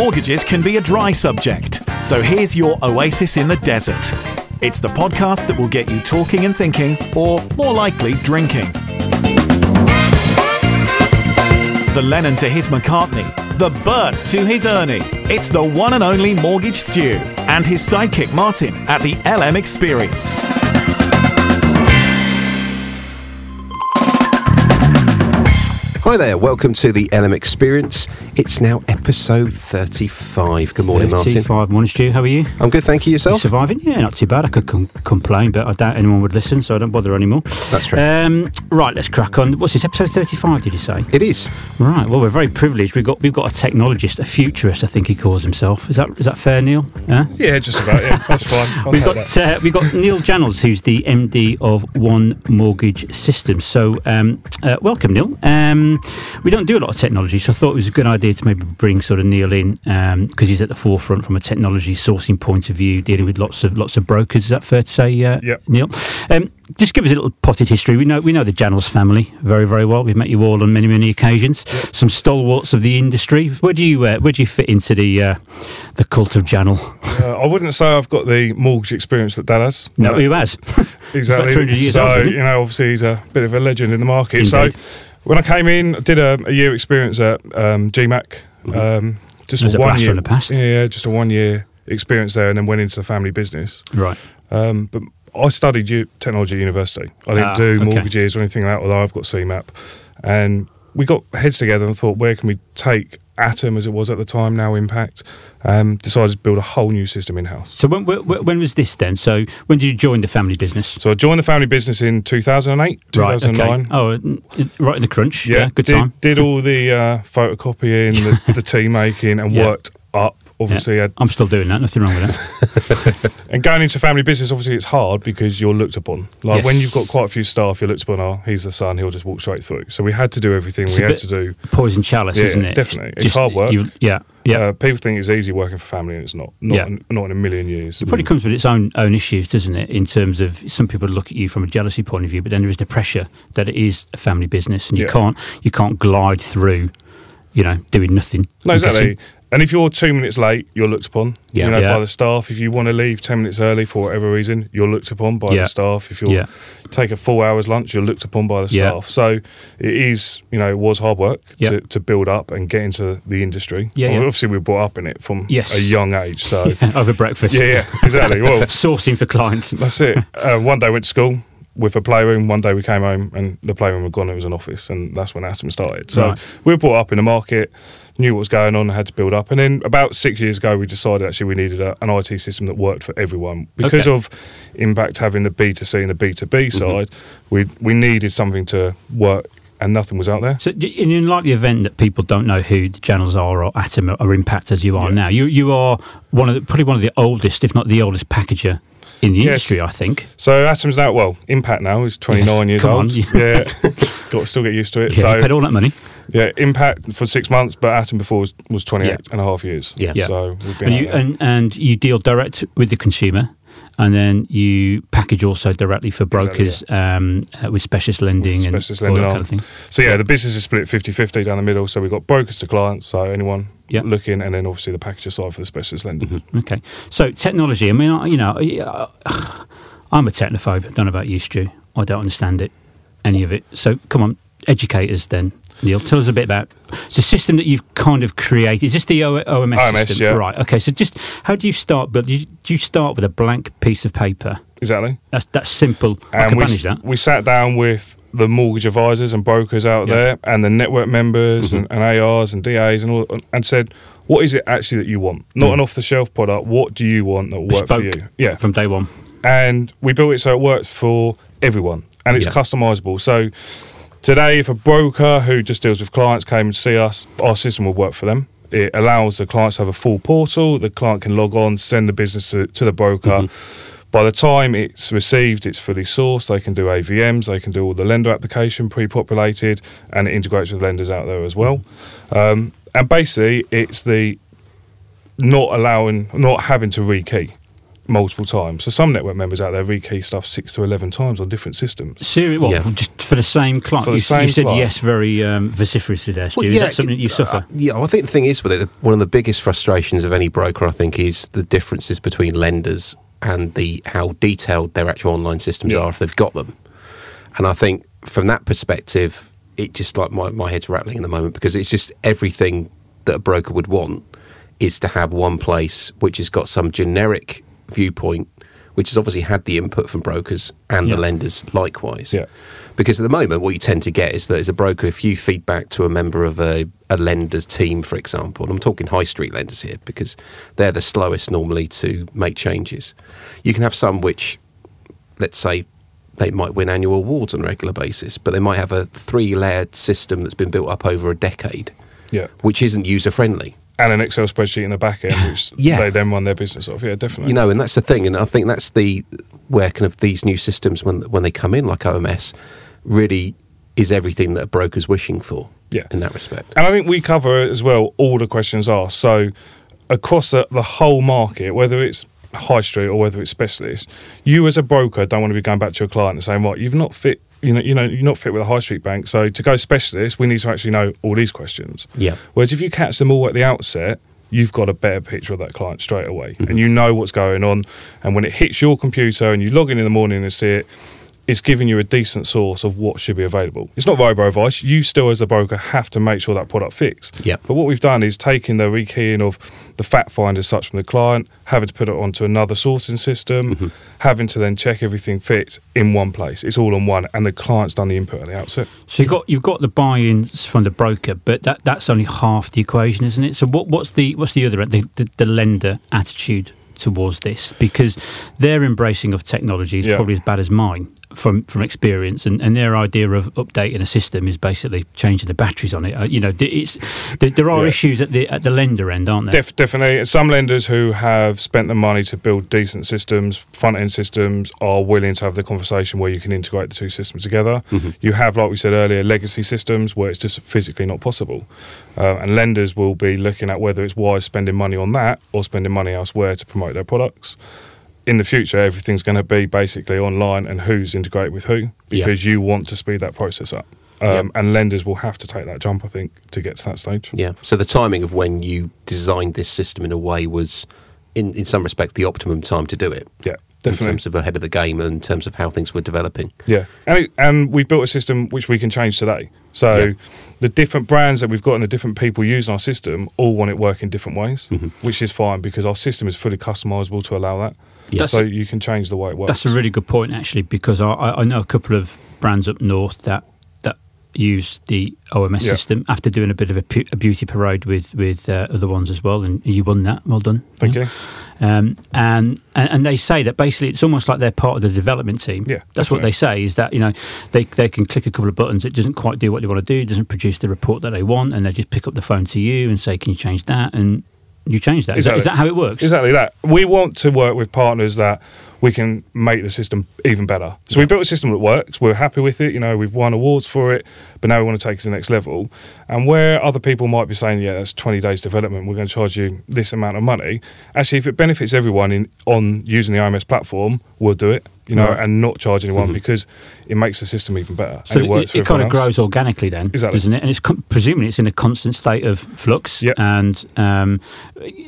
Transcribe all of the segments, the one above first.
Mortgages can be a dry subject, so here's your oasis in the desert. It's the podcast that will get you talking and thinking, or more likely, drinking. The Lennon to his McCartney, the Bert to his Ernie. It's the one and only Mortgage Stu and his sidekick Martin at the LM Experience. Hi there, welcome to the LM Experience. It's now episode 35. Good morning, Martin. 35 morning, Stu. How are you? I'm good, thank you. You Yourself? surviving? Yeah, not too bad. I could com- complain, but I doubt anyone would listen, so I don't bother anymore. That's true. Um, right, let's crack on. What's this, episode 35, did you say? It is. Right, well, we're very privileged. We've got, we've got a technologist, a futurist, I think he calls himself. Is that, is that fair, Neal? Yeah? Yeah, just about. Yeah, that's fine. I'll We've got that. uh, we've got Neal Jannels, who's the MD of One Mortgage Systems. So, um, uh, welcome, Neal. Um, we don't do a lot of technology, so I thought it was a good idea to maybe bring sort of Neal in because he's at the forefront from a technology sourcing point of view, dealing with lots of lots of brokers. Is that fair to say, uh, Yep. Neal? Um, just give us a little potted history. We know we know the Jannels family very very well. We've met you all on many many occasions. Some stalwarts of the industry. Where do you uh, where do you fit into the uh, the cult of Jannel? Uh, I wouldn't say I've got the mortgage experience that Dad has. No, who has? exactly. 300 years so old, you know, obviously he's a bit of a legend in the market. Indeed. So when I came in, I did a, a year experience at um, GMAC. Um, just There's a one year from the past. Yeah, just a one year experience there, and then went into the family business. Right. Um, but I studied u- technology at university. I didn't Ah, do okay. mortgages or anything like that, although I've got CeMAP. And we got heads together and thought, where can we take Atom as it was at the time, now Impact? Um, decided to build a whole new system in house. So when, when when was this then? So when did you join the family business? So I joined the family business in 2008, 2009. Right. Okay. Oh, n- right in the crunch. Yeah. good did, time. Did all the uh, photocopying, the, the tea making, and Yeah. worked up. Obviously, Yeah. I'm still doing that. Nothing wrong with that. and going into family business, obviously, it's hard because you're looked upon. Like when you've got quite a few staff, you're looked upon. Oh, he's the son; he'll just walk straight through. So we had to do everything. It's we had to do. Poison chalice, Yeah, isn't it? definitely. It's hard work. you- yeah. Yeah. Uh, people think it's easy working for family, and it's not. Not, Yeah. in, not in a million years. it probably comes with its own own issues, doesn't it? In terms of some people look at you from a jealousy point of view, but then there is the pressure that it is a family business, and you can't you can't glide through, you know, doing nothing. No, exactly. And if you're two minutes late, you're looked upon. Yeah. You know, Yeah. by the staff. If you want to leave ten minutes early for whatever reason, you're looked upon by Yeah. the staff. If you Yeah. take a full hour's lunch, you're looked upon by the staff. So it is, you know, it was hard work to, to build up and get into the industry. Yeah, Well. Obviously, we were brought up in it from Yes. a young age. So Over breakfast. yeah, yeah, exactly. Well, Sourcing for clients. that's it. Uh, one day went to school with a playroom. One day we came home and the playroom had gone. It was an office, and that's when Atom started. So Right. we were brought up in the market, knew what was going on, had to build up. And then about six years ago, we decided actually we needed a, an IT system that worked for everyone because Okay. of Impact having the B two C and the B two B mm-hmm. side. We we needed something to work, and nothing was out there. So, in like the event that people don't know who the Jannels are or Atom or Impact as you are Yeah. now, you you are one of the, probably one of the oldest, if not the oldest, packager in the Yes. industry. I think. So Atom's now well, Impact now is twenty nine Yes, years come on. old. yeah, got to still get used to it. Yeah, so you paid all that money. Yeah, Impact for six months, but Atom before was, was 28 Yeah. and a half years. Yeah. Yeah. So we've been And you and, and you deal direct with the consumer, and then you package also directly for brokers um, uh, with specialist lending and Specialist all lending that kind of thing. So yeah, Yeah. the business is split 50-50 down the middle. So we've got brokers to clients, so anyone Yeah. looking, and then obviously the packager side for the specialist lending. Okay, so technology. I mean, I- you know, I- I'm a technophobe. I don't know about you, Stu. I don't understand it, any of it. So come on, educate us then. Neal, tell us a bit about the system that you've kind of created. Is this the o- OMS, OMS, system? yeah. Right. Okay. So just how do you start? But do you, do you start with a blank piece of paper? Exactly. That's that's simple. I can we, manage that. we sat down with the mortgage advisors and brokers out Yeah. there, and the network members Mm-hmm. and, and ARs and DAs and all, and said, "What is it actually that you want? Not Mm. an off-the-shelf product. What do you want that will work for you?" Yeah. from day one. and we built it so it works for everyone and it's Yeah. customizable. So today, if a broker who just deals with clients came and see us, our system will work for them. It allows the clients to have a full portal. The client can log on, send the business to, to the broker. By the time it's received, it's fully sourced. They can do AVMs, they can do all the lender application pre-populated, and it integrates with lenders out there as well. Um, and basically, it's the not allowing, not having to rekey. Multiple times. So some network members out there rekey stuff six to eleven times on different systems. Seriously, what, Yeah. for- just for the same client? You, you said client. yes very um, vociferously there, Stu. Well, Is that something that you uh, suffer? yeah, well, I think the thing is with it, one of the biggest frustrations of any broker, I think, is the differences between lenders and the how detailed their actual online systems Yeah. are if they've got them. And I think from that perspective, it just like my, my head's rattling in the moment because it's just everything that a broker would want is to have one place which has got some generic viewpoint, which has obviously had the input from brokers and Yeah. the lenders likewise. Yeah. Because at the moment, what you tend to get is that as a broker, if you feedback to a member of a, a lender's team, for example, and I'm talking high street lenders here because they're the slowest normally to make changes, you can have some which, let's say, they might win annual awards on a regular basis, but they might have a three layered system that's been built up over a decade, Yeah. which isn't user friendly. And an Excel spreadsheet in the back end, which Yeah. they then run their business off. Yeah, definitely. You know, and that's the thing, and I think that's the where kind of these new systems when when they come in, like OMS, really is everything that a broker's wishing for. Yeah. in that respect. And I think we cover as well all the questions asked. So across the, the whole market, whether it's high street or whether it's specialist, you as a broker don't want to be going back to your client and saying, "Right, you've not fit." You know, you know, you're not fit with a high street bank. So to go specialist, we need to actually know all these questions. Yeah. Whereas if you catch them all at the outset, you've got a better picture of that client straight away, and mm-hmm. you know what's going on. And when it hits your computer and you log in in the morning and see it, it's giving you a decent source of what should be available. It's not robo advice. You still, as a broker, have to make sure that product fits. Yep. But what we've done is taking the rekeying of the fact find as such from the client, having to put it onto another sourcing system, mm-hmm. having to then check everything fits in one place. It's all on one, and the client's done the input at the outset. So you've got you've got the buy-ins from the broker, but that, that's only half the equation, isn't it? So what, what's the what's the other end, the, the, the lender attitude towards this? Because their embracing of technology is Yeah. probably as bad as mine from from experience, and, and their idea of updating a system is basically changing the batteries on it. Uh, you know, it's there, there are Yeah. issues at the at the lender end, aren't there? Def- definitely. Some lenders who have spent the money to build decent systems, front end systems, are willing to have the conversation where you can integrate the two systems together. You have, like we said earlier, legacy systems where it's just physically not possible. Uh, and lenders will be looking at whether it's wise spending money on that or spending money elsewhere to promote their products. In the future, everything's going to be basically online and who's integrated with who Yeah. because you want to speed that process up. Um. And lenders will have to take that jump, I think, to get to that stage. Yeah. So the timing of when you designed this system in a way was, in, in some respect, the optimum time to do it. Yeah, Definitely. In terms of ahead of the game and in terms of how things were developing. Yeah, and it, and we've built a system which we can change today. So Yeah. the different brands that we've got and the different people using our system all want it work in different ways, Mm-hmm. which is fine because our system is fully customizable to allow that. Yeah. So you can change the way it works. That's a really good point, actually, because I, I know a couple of brands up north that that use the OMS Yeah. system after doing a bit of a, pu- a beauty parade with with uh, other ones as well, and you won that. Well done. Thank Yeah. you. Um, and, and and they say that basically it's almost like they're part of the development team. Yeah, that's what they say is that you know they they can click a couple of buttons. It doesn't quite do what they want to do. It doesn't produce the report that they want, and they just pick up the phone to you and say, "Can you change that?" And you change that. Is, that, is that how it works? Exactly that. We want to work with partners that we can make the system even better. So we built a system that works. We're happy with it. You know, we've won awards for it, but now we want to take it to the next level. And where other people might be saying, "Yeah, that's 20 days development. We're going to charge you this amount of money." Actually, if it benefits everyone in on using the OMS platform, we'll do it. You know, Right. and not charge anyone because it makes the system even better. So and it, works it, for kind of else. grows organically then, Exactly. doesn't it? And it's presumably it's in a constant state of flux, Yep. and um,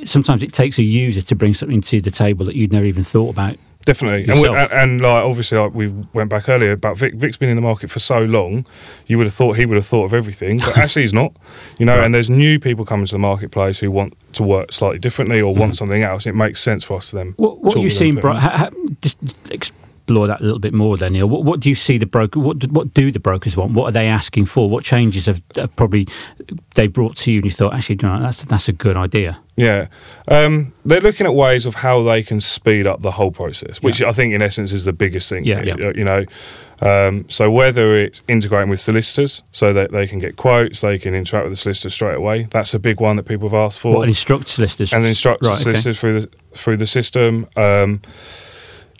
sometimes it takes a user to bring something to the table that you'd never even thought about. Definitely, and, we, and, and like obviously, like we went back earlier about Vic. Vic's been in the market for so long, you would have thought he would have thought of everything, but actually he's not. You know, Right. and there's new people coming to the marketplace who want to work slightly differently or want something else. It makes sense for us to them. Mm-hmm. What, what talk are you with them seeing, a bit bro- more. ha, ha, just explore that a little bit more, then, Neal. What, what do you see the broker? What do, what do the brokers want? What are they asking for? What changes have, have probably they brought to you, and you thought, actually, you know, that's that's a good idea. Yeah, um, they're looking at ways of how they can speed up the whole process, which Yeah. I think in essence is the biggest thing. Yeah. here, Yeah. you know. Um, so whether it's integrating with solicitors so that they can get quotes, they can interact with the solicitor straight away. That's a big one that people have asked for. What and instruct solicitors and instruct Right, okay. solicitors through the through the system. Um,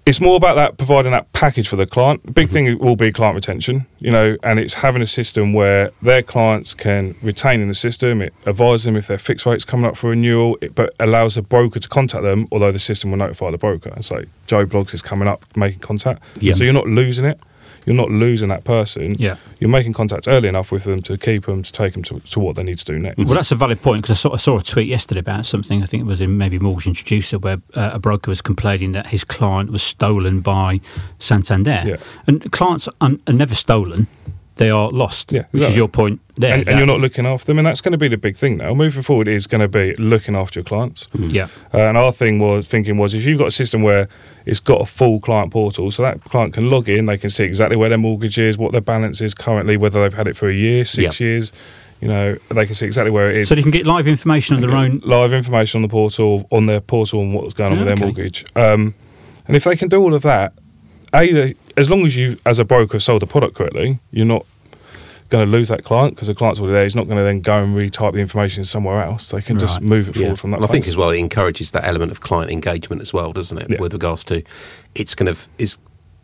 it's more about that providing that package for the client. The big mm-hmm. thing will be client retention, you know, and it's having a system where their clients can retain in the system. It advises them if their fixed rate's coming up for renewal, it, but allows the broker to contact them. Although the system will notify the broker and say Joe Bloggs is coming up, making contact. Yeah. So you're not losing it. You're not losing that person. Yeah. You're making contact early enough with them to keep them to take them to, to what they need to do next. Well, that's a valid point because I saw, I saw a tweet yesterday about something. I think it was in maybe Mortgage Introducer where uh, a broker was complaining that his client was stolen by Santander. Yeah. And clients are, are never stolen; they are lost. Yeah, which is your point there. and, and you're not looking after them, and that's going to be the big thing now. Moving forward, is going to be looking after your clients. Yeah. Uh, and our thing was thinking was if you've got a system where it's got a full client portal, so that client can log in, they can see exactly where their mortgage is, what their balance is currently, whether they've had it for a year, six Yeah. years, you know, they can see exactly where it is. So they can get live information on their own. live information on the portal, on their portal, and what's going on Oh, with okay. their mortgage. Um, and if they can do all of that, either as long as you, as a broker, have sold the product correctly, you're not going to lose that client because the client's already there. He's not going to then go and retype the information somewhere else. They can just move it Yeah. forward from that. And I think as well it encourages that element of client engagement as well, doesn't it? Yeah. With regards to it's kind of is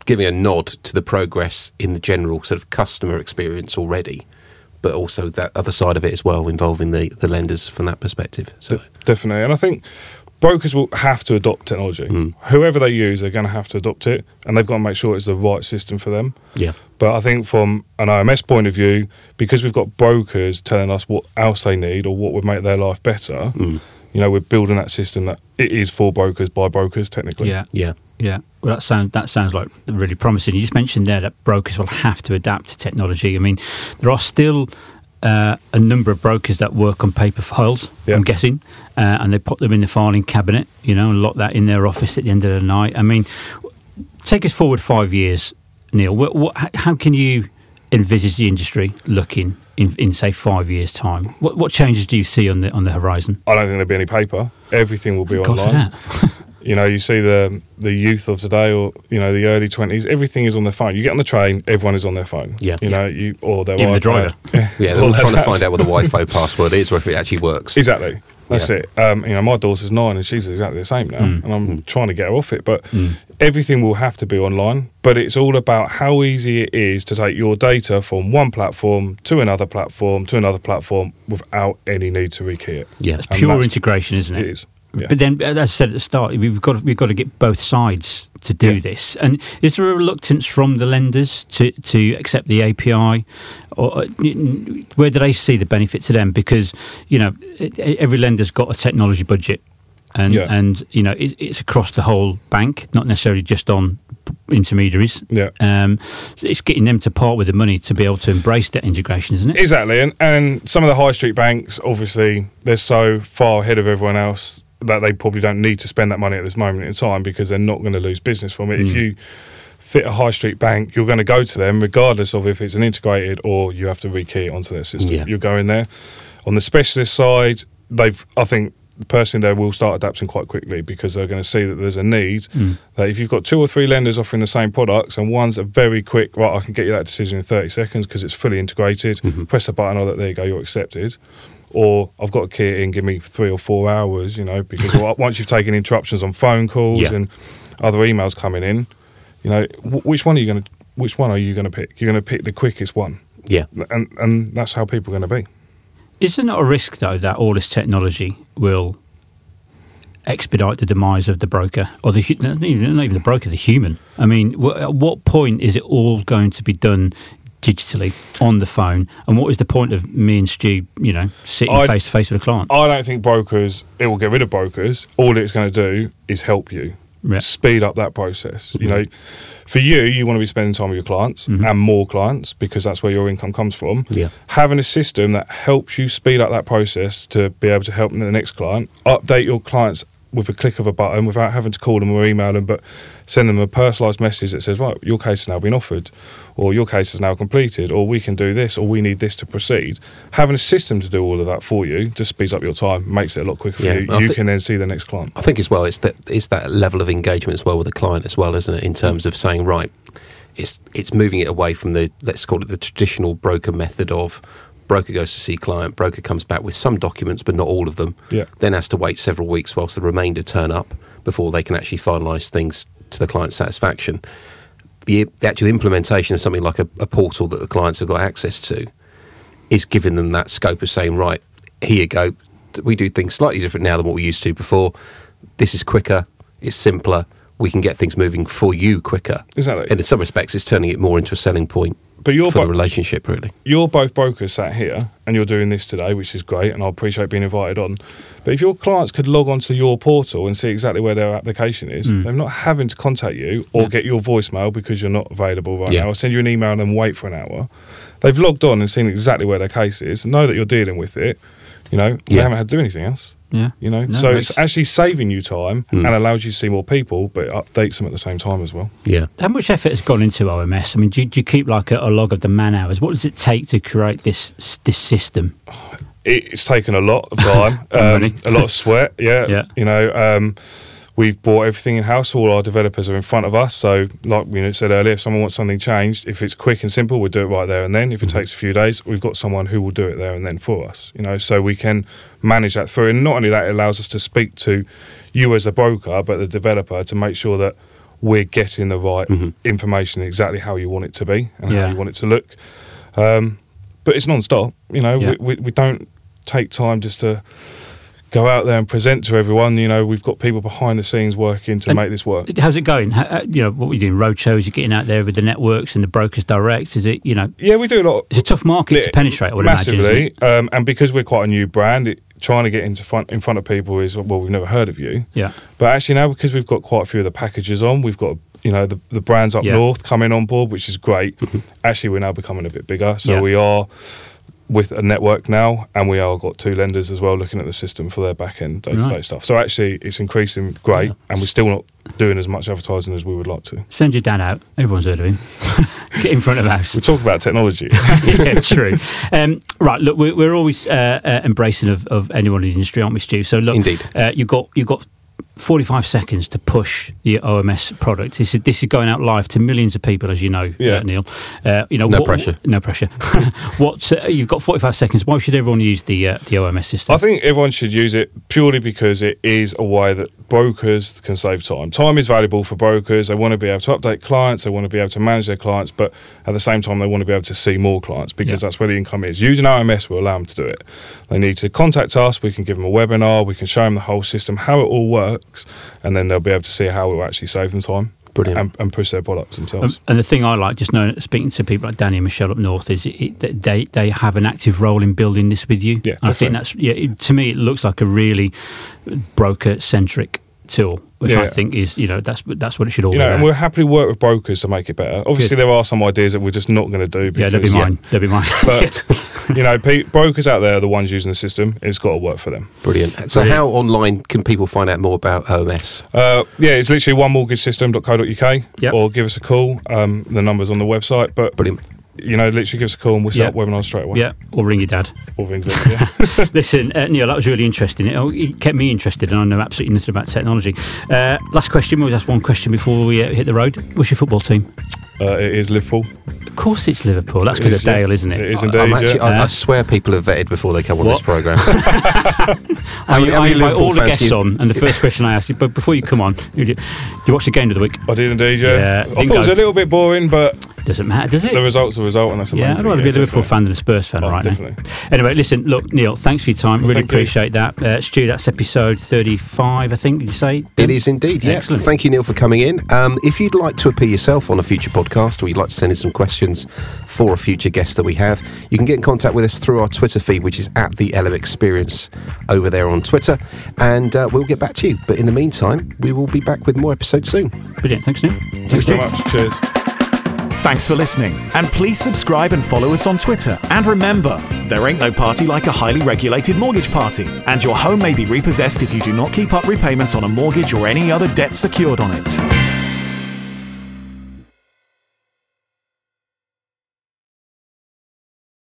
giving a nod to the progress in the general sort of customer experience already, but also that other side of it as well, involving the, the lenders from that perspective. So De- definitely. And I think brokers will have to adopt technology. Mm. Whoever they use, they're going to have to adopt it, and they've got to make sure it's the right system for them. yeah. But I think from an OMS point of view, because we've got brokers telling us what else they need or what would make their life better, Mm. you know, we're building that system that it is for brokers by brokers, technically. Yeah. Yeah. Yeah, well, that sounds that sounds like really promising. You just mentioned there that brokers will have to adapt to technology. I mean, there are still uh, a number of brokers that work on paper files. Yeah. I'm guessing, uh, and they put them in the filing cabinet, you know, and lock that in their office at the end of the night. I mean, take us forward five years, Neal. What, what, how can you envisage the industry looking in, in say five years' time? What, what changes do you see on the on the horizon? I don't think there'll be any paper. Everything will be God online. that. You know, you see the the youth of today, or you know, the early twenties. Everything is on their phone. You get on the train, everyone is on their phone. Yeah. you know, you or their Even the iPad. driver. Yeah, they're all trying to find out what the Wi-Fi password is, or if it actually works. Exactly. That's Yeah. it. Um, you know, my daughter's nine and she's exactly the same now, Mm. and I'm trying to get her off it. But Mm. everything will have to be online. But it's all about how easy it is to take your data from one platform to another platform to another platform without any need to rekey it. Yeah. It's And pure integration, isn't it? It is. Yeah. But then, as I said at the start, we've got we've got to get both sides to do Yeah. this. And is there a reluctance from the lenders to, to accept the API, or uh, where do they see the benefit to them? Because you know every lender's got a technology budget, and Yeah. and you know it, it's across the whole bank, not necessarily just on intermediaries. Yeah. Um, so it's getting them to part with the money to be able to embrace that integration, isn't it? Exactly, and and some of the high street banks, obviously, they're so far ahead of everyone else that they probably don't need to spend that money at this moment in time because they're not going to lose business from it. If Mm. you fit a high street bank, you're going to go to them regardless of if it's an integrated or you have to rekey it onto their system. Yeah. You're going there. On the specialist side, they've I think personally they will start adapting quite quickly because they're going to see that there's a need Mm. that if you've got two or three lenders offering the same products and one's a very quick right I can get you that decision in 30 seconds because it's fully integrated Mm-hmm. press a button oh there you go you're accepted or I've got to key it in give me three or four hours you know because once you've taken interruptions on phone calls Yeah. and other emails coming in you know wh- which one are you going to which one are you going to pick you're going to pick the quickest one Yeah. and and that's how people are going to be Is there not a risk, though, that all this technology will expedite the demise of the broker, or the not even, the broker, the human? I mean, wh- at what point is it all going to be done digitally on the phone? And what is the point of me and Stu, you know, sitting face to face with a client? I don't think brokers it will get rid of brokers all it's going to do is help you speed up that process. You know, for you, you want to be spending time with your clients Mhm. and more clients because that's where your income comes from. Yeah. Having a system that helps you speed up that process to be able to help the next client, update your clients with a click of a button without having to call them or email them, but send them a personalised message that says, right, your case has now been offered, or your case is now completed, or we can do this, or we need this to proceed. Having a system to do all of that for you just speeds up your time, makes it a lot quicker Yeah, for you. You thi- can then see the next client. I think as well, it's that it's that level of engagement as well with the client as well, isn't it? In terms of saying, right, it's it's moving it away from the let's call it the traditional broker method of broker goes to see client, broker comes back with some documents but not all of them, Yeah. then has to wait several weeks whilst the remainder turn up before they can actually finalise things to the client's satisfaction. The, the actual implementation of something like a, a portal that the clients have got access to is giving them that scope of saying, right, here you go. We do things slightly different now than what we used to before. This is quicker, it's simpler, we can get things moving for you quicker. Exactly. And in some respects, it's turning it more into a selling point But you're for the relationship, really. you're both brokers sat here and you're doing this today, which is great, and I appreciate being invited on. But if your clients could log onto your portal and see exactly where their application is, mm. they're not having to contact you or get your voicemail because you're not available right Yeah. now, or send you an email and then wait for an hour. They've logged on and seen exactly where their case is, know that you're dealing with it. You know, they haven't had to do anything else. Yeah. You know, No, so makes- it's actually saving you time Hmm. and allows you to see more people, but it updates them at the same time as well. Yeah. How much effort has gone into OMS? I mean, do, you- do you keep like a, a log of the man hours? What does it take to create this this system? it, it's taken a lot of time, um, money. a lot of sweat. Yeah, Yeah. You know, um, we've brought everything in house. All our developers are in front of us. So, like we know, said earlier, if someone wants something changed, if it's quick and simple, we'll do it right there and then. If it takes a few days, we've got someone who will do it there and then for us. You know, so we can manage that through. And not only that, it allows us to speak to you as a broker, but the developer to make sure that we're getting the right information exactly how you want it to be and Yeah. how you want it to look. Um, but it's non-stop. You know, Yeah. we, we, we don't take time just to go out there and present to everyone. You know, we've got people behind the scenes working to And- make this work. How's it going? How, uh, you know, what are you doing? Road shows? You're getting out there with the networks and the brokers direct? Is it, you know, Yeah, we do a lot. it's a tough market to penetrate, I would imagine. massively, it? um, and because we're quite a new brand, it, trying to get into front in front of people is well, we've never heard of you. Yeah. But actually now, because we've got quite a few of the packages on, we've got you know the, the brands up Yeah. north coming on board, which is great. actually, we're now becoming a bit bigger, so Yeah. we are with a network now, and we are got two lenders as well looking at the system for their back end day to day stuff. So actually, it's increasing great, Yeah. and we're still not doing as much advertising as we would like to. Send your dad out. Everyone's heard of him. Get in front of us. We talk about technology. yeah, true. Um, right, look, we're, we're always uh, uh, embracing of, of anyone in the industry, aren't we, Stu? So look, Indeed. Uh, you got you got. 45 seconds to push the OMS product. This is, this is going out live to millions of people, as you know, Yeah. uh, Neal. Uh, you know, No what- pressure. No pressure. what uh, you've got 45 seconds. Why should everyone use the uh, the OMS system? I think everyone should use it purely because it is a way that brokers can save time. Time is valuable for brokers. They want to be able to update clients, they want to be able to manage their clients, but at the same time, they want to be able to see more clients because Yeah. that's where the income is. Using OMS will allow them to do it. They need to contact us, we can give them a webinar, we can show them the whole system, how it all works, and then they'll be able to see how it will actually save them time Brilliant. and, and push their products Um, themselves. and the thing I like, just knowing, speaking to people like Danny and Michelle up north, is it, it, that they they have an active role in building this with you. Yeah, And I think that's yeah. It, to me, it looks like a really broker centric tool, which I think is you know that's that's what it should all you be. and about. we'll happily work with brokers to make it better. Obviously, Good. there are some ideas that we're just not going to do. yeah, Because, they'll be mine. They'll be mine. But you know, pe- brokers out there are the ones using the system. It's got to work for them. Brilliant. So, Brilliant. how online can people find out more about OMS? Uh, yeah, it's literally onemortgagesystem.co.uk Yep. or give us a call. Um, the number's on the website. But Brilliant. You know, literally give us a call and we'll set Yeah. up webinars straight away. yeah, or ring your dad. Or of England. Yeah. Listen, uh, Neal, that was really interesting. It, oh, it kept me interested, and I know absolutely nothing about technology. Uh, last question. We always ask one question before we uh, hit the road. What's your football team? uh, it is Liverpool. Of course, it's Liverpool. That's because is, of yeah. Dale, isn't it? It is I- indeed. I'm actually, yeah. I, I swear people are vetted before they come on What? this program. I, many- how I invite all the guests you- on, and the first question I ask you, but before you come on, you, you watch the game of the week? I did indeed. Yeah. Yeah, I didn't thought it was a little bit boring, but Doesn't matter, does it? the result's the result, and that's the yeah, I'd thing. rather be a Yeah, Liverpool fan than a Spurs fan Oh, right definitely. now. Anyway, listen, look, Neal, thanks for your time. Really Thank you. appreciate that. Uh, Stu, that's episode 35, I think, did you say? It is indeed, yeah. Excellent. Thank you, Neal, for coming in. Um, if you'd like to appear yourself on a future podcast or you'd like to send in some questions for a future guest that we have, you can get in contact with us through our Twitter feed, which is at the LM Experience over there on Twitter, and uh, we'll get back to you. But in the meantime, we will be back with more episodes soon. Brilliant. Thanks, Neal. Thanks Stu. very much. Cheers. Thanks for listening, and please subscribe and follow us on Twitter. And remember, there ain't no party like a highly regulated mortgage party, and your home may be repossessed if you do not keep up repayments on a mortgage or any other debt secured on it.